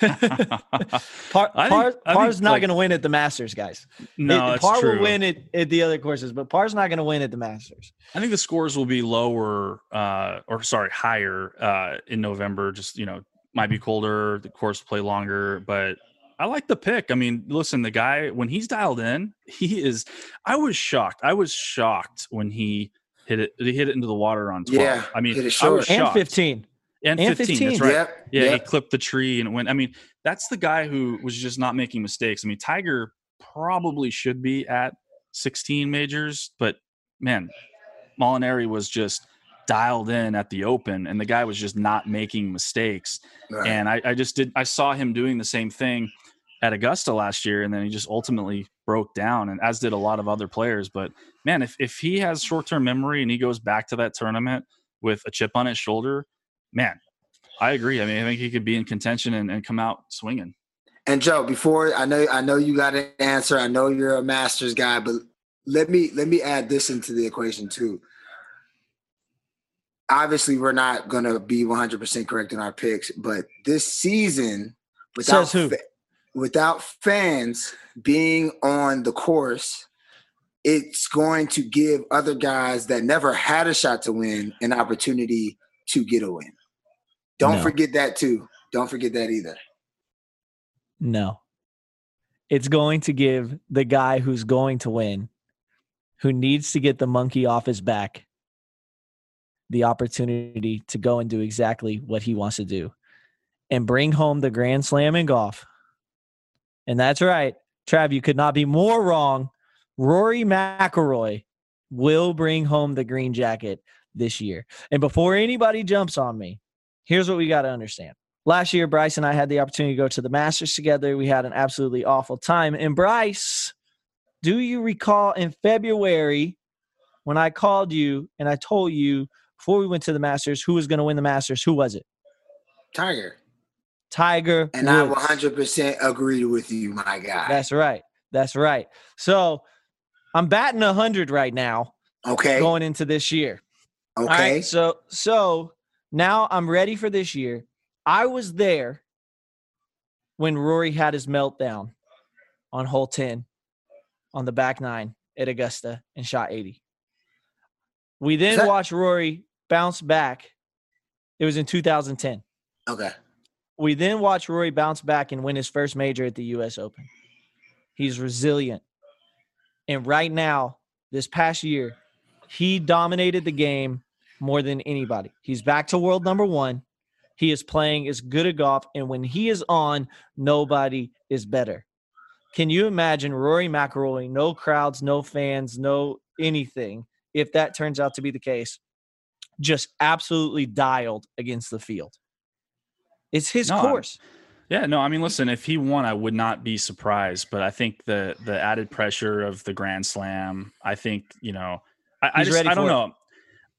Par, Par, Par's not like, going to win at the Masters, guys. No, it, Par true. will win it at the other courses, but Par's not going to win at the Masters. I think the scores will be lower, uh, or sorry, higher uh, in November. Just you know, might be colder. The course will play longer, but I like the pick. I mean, listen, the guy when he's dialed in, he is. I was shocked. I was shocked when he hit it. He hit it into the water on twelve. Yeah, I mean, I was shocked. and fifteen and, and 15, 15, That's right. Yep, yeah, yep. he clipped the tree and went. I mean, that's the guy who was just not making mistakes. I mean, Tiger probably should be at 16 majors, but man, Molinari was just dialed in at the open and the guy was just not making mistakes. Right. And I, I just did I saw him doing the same thing at Augusta last year, and then he just ultimately broke down, and as did a lot of other players. But man, if if he has short term memory and he goes back to that tournament with a chip on his shoulder, man, I agree. I mean, I think he could be in contention and, and come out swinging. And Joe, before I know, I know you got an answer. I know you're a Masters guy, but let me let me add this into the equation too. Obviously, we're not going to be 100% correct in our picks, but this season, without fa- without fans being on the course, it's going to give other guys that never had a shot to win an opportunity to get a win. Don't no. forget that too. Don't forget that either. No. It's going to give the guy who's going to win who needs to get the monkey off his back the opportunity to go and do exactly what he wants to do and bring home the Grand Slam in golf. And that's right. Trav, you could not be more wrong. Rory McIlroy will bring home the green jacket this year. And before anybody jumps on me, here's what we got to understand. Last year, Bryce and I had the opportunity to go to the Masters together. We had an absolutely awful time. And Bryce, do you recall in February when I called you and I told you before we went to the Masters who was going to win the Masters? Who was it? Tiger. Tiger. And Woods. I 100% agree with you, my guy. That's right. That's right. So I'm batting 100 right now. Okay. Going into this year. Okay. so so now I'm ready for this year. I was there when Rory had his meltdown on hole 10 on the back nine at Augusta and shot 80. We then that- watched Rory bounce back. It was in 2010. Okay. We then watch Rory bounce back and win his first major at the US Open. He's resilient. And right now, this past year, he dominated the game more than anybody. He's back to world number one. He is playing as good a golf. And when he is on, nobody is better. Can you imagine Rory McIlroy, no crowds, no fans, no anything, if that turns out to be the case, just absolutely dialed against the field? It's his no, course. Yeah, no, I mean, listen, if he won, I would not be surprised. But I think the the added pressure of the Grand Slam, I think, you know, I, I just I don't know.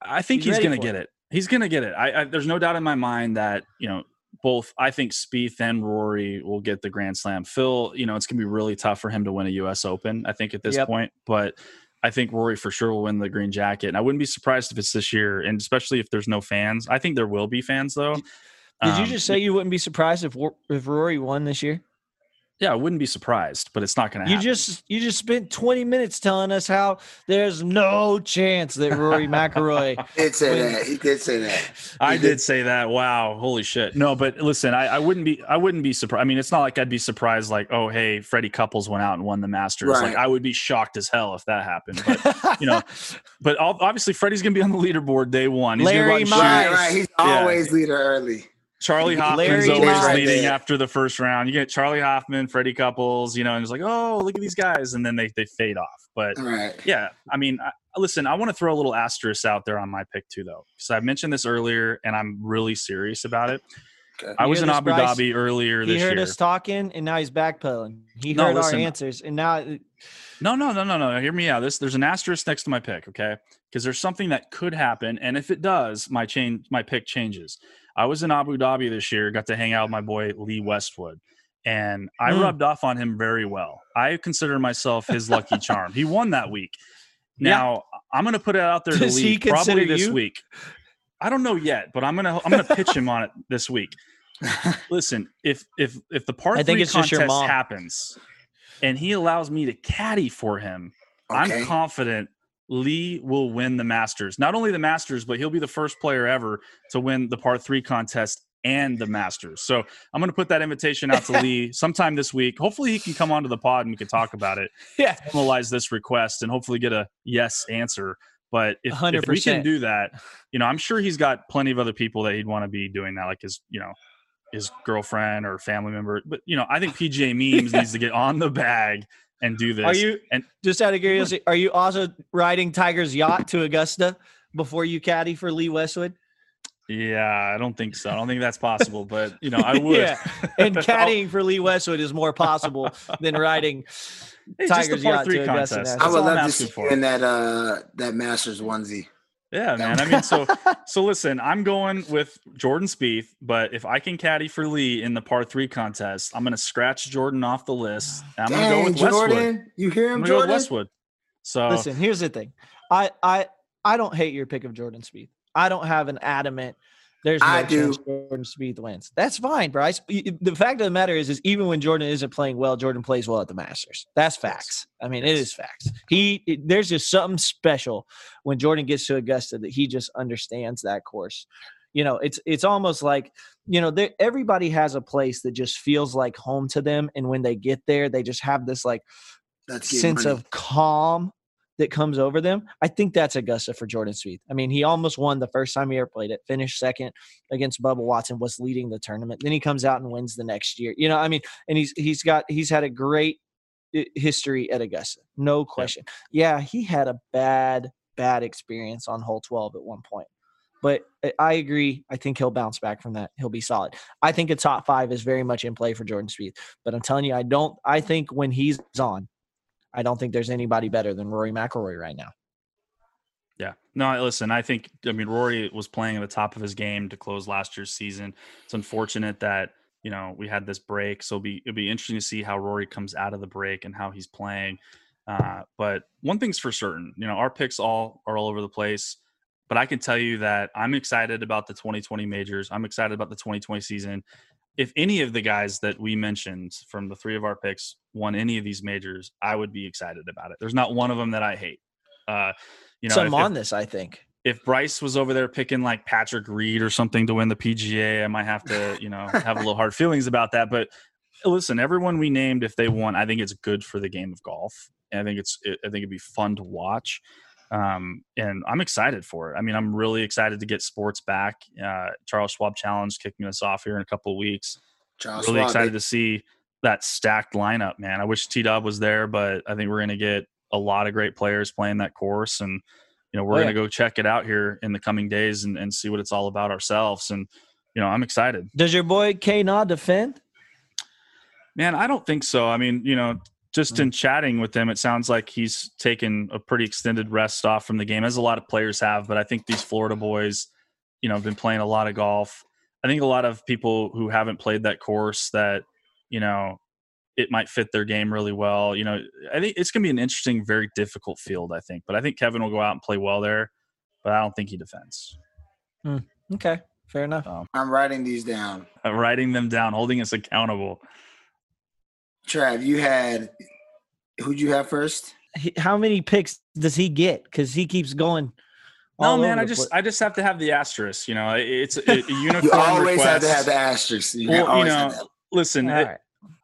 I think he's, he's going to get it. it. He's going to get it. I, I, there's no doubt in my mind that you know both. I think Spieth and Rory will get the Grand Slam. Phil, you know, it's going to be really tough for him to win a U.S. Open. I think at this yep. point, but I think Rory for sure will win the green jacket. And I wouldn't be surprised if it's this year, and especially if there's no fans. I think there will be fans though. Did um, you just say you wouldn't be surprised if if Rory won this year? Yeah, I wouldn't be surprised, but it's not going to happen. You just you just spent 20 minutes telling us how there's no chance that Rory (laughs) McIlroy did say that. He did say that. (laughs) He I did. did. say that. Wow, holy shit. No, but listen, I, I wouldn't be I wouldn't be surprised. I mean, it's not like I'd be surprised like, oh, hey, Freddie Couples went out and won the Masters. Right. Like I would be shocked as hell if that happened. But (laughs) you know, but obviously Freddie's going to be on the leaderboard day one. He's Larry Mize. Right, right. He's always yeah. leader early. Charley Hoffman's Larry always leading after the first round. You get Charley Hoffman, Freddie Couples, you know, and it's like, oh, look at these guys, and then they they fade off. But right. yeah, I mean, I, listen, I want to throw a little asterisk out there on my pick too, though, because I mentioned this earlier, and I'm really serious about it. Okay. I was in Abu Bryce? Dhabi earlier this year. He heard us talking, and now he's backpedaling. He no, heard listen, our answers, and now. No, no, no, no, no. Hear me out. This there's an asterisk next to my pick, okay? Because there's something that could happen, and if it does, my chain, my pick changes. I was in Abu Dhabi this year, got to hang out with my boy Lee Westwood, and I mm. rubbed off on him very well. I consider myself his lucky (laughs) charm. He won that week. Now yeah. I'm going to put it out there Does to Lee probably this you? week. I don't know yet, but I'm gonna I'm gonna pitch him on it this week. (laughs) Listen, if if if the part I three contest happens, and he allows me to caddy for him, okay. I'm confident Lee will win the Masters. Not only the Masters, but he'll be the first player ever to win the par three contest and the Masters. So I'm going to put that invitation out to (laughs) Lee sometime this week. Hopefully, he can come onto the pod and we can talk about it. (laughs) Yeah, formalize this request and hopefully get a yes answer. But if, if, we can do that, you know, I'm sure he's got plenty of other people that he'd want to be doing that, like his, you know, his girlfriend or family member. But you know, I think PGA memes (laughs) needs to get on the bag and do this. Are you and just out of curiosity? Are you also riding Tiger's yacht to Augusta before you caddy for Lee Westwood? Yeah, I don't think so. I don't think that's possible, (laughs) but you know, I would. yeah, and (laughs) caddying for Lee Westwood is more possible than riding it's Tiger's yacht to Augusta. Contest. I would love to see in that uh that Masters onesie. Yeah, man. I mean, so (laughs) so listen, I'm going with Jordan Spieth, but if I can caddy for Lee in the par three contest, I'm going to scratch Jordan off the list. I'm going to go with Jordan, Westwood. You hear him, Jordan? Westwood. So listen, here's the thing. I I I don't hate your pick of Jordan Spieth. I don't have an adamant there's no I chance do. Jordan Spieth wins. That's fine, Bryce. The fact of the matter is, is even when Jordan isn't playing well, Jordan plays well at the Masters. That's facts. I mean, it is facts. He it, there's just something special when Jordan gets to Augusta that he just understands that course. You know, it's it's almost like you know, everybody has a place that just feels like home to them, and when they get there, they just have this like sense of calm that comes over them, I think that's Augusta for Jordan Spieth. I mean, he almost won the first time he ever played it, finished second against Bubba Watson, was leading the tournament. Then he comes out and wins the next year. You know, I mean, and he's he's got he's had a great eh, history at Augusta, no question. Yeah, he had a bad bad experience on hole 12 at one point. But I agree. I think he'll bounce back from that. He'll be solid. I think a top five is very much in play for Jordan Spieth. But I'm telling you, I don't. I think when he's on, I don't think there's anybody better than Rory McIlroy right now. Yeah. No, listen, I think I mean Rory was playing at the top of his game to close last year's season. It's unfortunate that, you know, we had this break. So it'll be it'll be interesting to see how Rory comes out of the break and how he's playing. Uh, but one thing's for certain, you know, our picks all are all over the place. But I can tell you that I'm excited about the 2020 majors. I'm excited about the 2020 season. If any of the guys that we mentioned from the three of our picks won any of these majors, I would be excited about it. There's not one of them that I hate. Uh, you know, so I'm on this. I think if Bryce was over there picking like Patrick Reed or something to win the PGA, I might have to, (laughs) you know, have a little hard feelings about that. But listen, everyone we named, if they won, I think it's good for the game of golf. I think it's, it, I think it'd be fun to watch. Um, and I'm excited for it. I mean, I'm really excited to get sports back. Uh, Charles Schwab Challenge kicking us off here in a couple of weeks. Charles really Schwab, excited to see that stacked lineup, man. I wish T Dub was there, but I think we're going to get a lot of great players playing that course. And, you know, we're oh, yeah. going to go check it out here in the coming days and, and see what it's all about ourselves. And, you know, I'm excited. Does your boy K Naw defend? Man, I don't think so. I mean, you know, just mm. in chatting with him, it sounds like he's taken a pretty extended rest off from the game, as a lot of players have. But I think these Florida boys, you know, have been playing a lot of golf. I think a lot of people who haven't played that course that, you know, it might fit their game really well. You know, I think it's going to be an interesting, very difficult field, I think. But I think Kevin will go out and play well there, but I don't think he defends. Mm, okay, fair enough. Um, I'm writing these down. I'm writing them down, holding us accountable. Trav, you had who'd you have first? How many picks does he get? Because he keeps going. No, man, I just I just have to have the asterisk. You know, it's a, (laughs) a uniform. you always request. have to have the asterisk. You, well, you know, listen, it, right.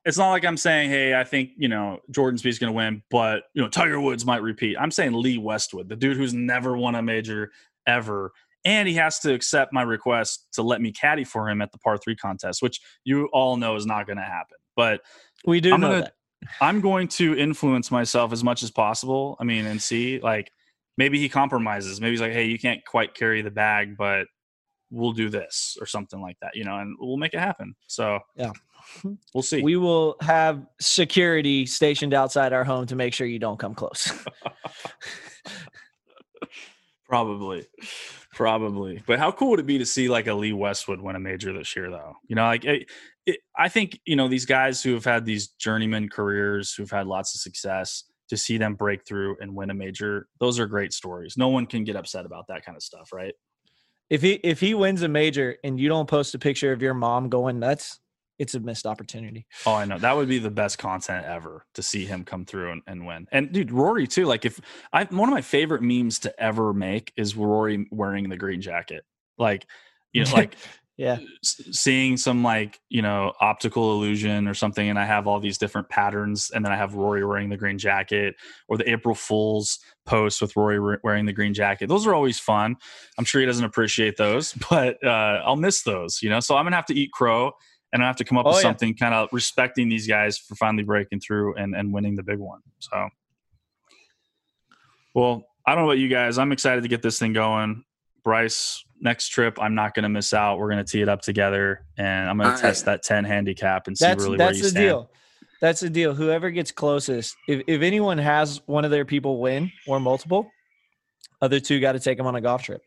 it's not like I'm saying, hey, I think you know Jordan Spieth's going to win, but you know Tiger Woods might repeat. I'm saying Lee Westwood, the dude who's never won a major ever, and he has to accept my request to let me caddy for him at the par three contest, which you all know is not going to happen. But we do I'm know gonna, that. I'm going to influence myself as much as possible. I mean, and see like maybe he compromises. Maybe he's like, hey, you can't quite carry the bag, but we'll do this or something like that, you know, and we'll make it happen. So yeah. We'll see. We will have security stationed outside our home to make sure you don't come close. (laughs) Probably. Probably. But how cool would it be to see like a Lee Westwood win a major this year, though? You know, like it, it, I think, you know, these guys who have had these journeyman careers, who've had lots of success, to see them break through and win a major, those are great stories. No one can get upset about that kind of stuff, right? If he if he wins a major and you don't post a picture of your mom going nuts, it's a missed opportunity. Oh, I know. That would be the best content ever to see him come through and, and win. And dude, Rory too. Like if I one of my favorite memes to ever make is Rory wearing the green jacket. Like, you know, like (laughs) yeah seeing some like you know optical illusion or something and i have all these different patterns and then i have rory wearing the green jacket or the april fools post with rory wearing the green jacket those are always fun i'm sure he doesn't appreciate those (laughs) but uh, i'll miss those you know so i'm gonna have to eat crow and I have to come up oh, with yeah. something kind of respecting these guys for finally breaking through and, and winning the big one. So, well, I don't know about you guys. I'm excited to get this thing going. Bryce, next trip, I'm not going to miss out. We're going to tee it up together, and I'm going to test that 10 handicap and see that's, really that's where you the stand. deal. That's the deal. Whoever gets closest, if, if anyone has one of their people win or multiple, other two got to take them on a golf trip.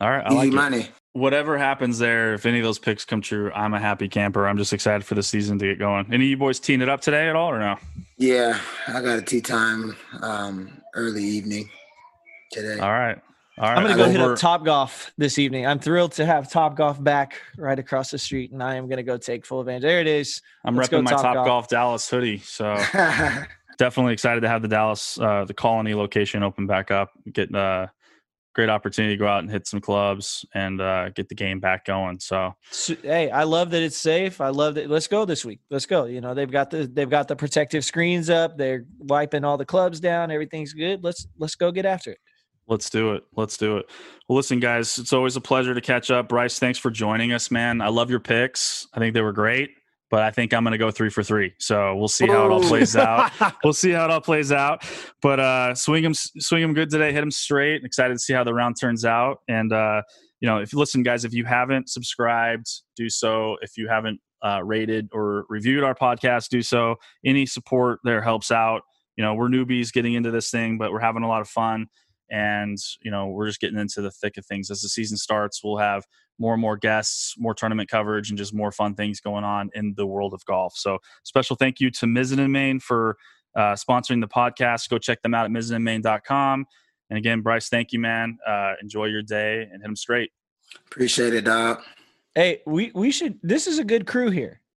All right, I Easy like money. It whatever happens there, if any of those picks come true, I'm a happy camper. I'm just excited for the season to get going. Any of you boys teeing it up today at all or no? Yeah, I got a tee time um, early evening today. All right. All right. I'm going to go hit up Top Golf this evening. I'm thrilled to have Top Golf back right across the street, and I am going to go take full advantage. There it is. I'm Let's repping my Top, Golf. Golf Dallas hoodie. So (laughs) definitely excited to have the Dallas, uh, the colony location open back up, get uh, great opportunity to go out and hit some clubs and uh, get the game back going. So, so, hey, I love that it's safe. I love that. Let's go this week. Let's go. You know, they've got the they've got the protective screens up. They're wiping all the clubs down. Everything's good. Let's let's go get after it. Let's do it. Let's do it. Well, listen, guys, it's always a pleasure to catch up. Bryce, thanks for joining us, man. I love your picks. I think they were great but I think I'm going to go three for three. So we'll see how it all plays out. we'll see how it all (laughs) plays out. But uh, swing him, swing him good today. Hit him straight. Excited to see how the round turns out. And uh, you know, if you listen, guys, if you haven't subscribed, do so. If you haven't uh, rated or reviewed our podcast, do so. Any support there helps out. You know, we're newbies getting into this thing, but we're having a lot of fun. And you know, we're just getting into the thick of things. As the season starts, we'll have more and more guests, more tournament coverage, and just more fun things going on in the world of golf. So, special thank you to Mizzen and Main for uh, sponsoring the podcast. Go check them out at mizzenandmain.com. And again, Bryce, thank you, man. Uh, enjoy your day and hit them straight. Appreciate it, Doc. Hey, we we should. This is a good crew here.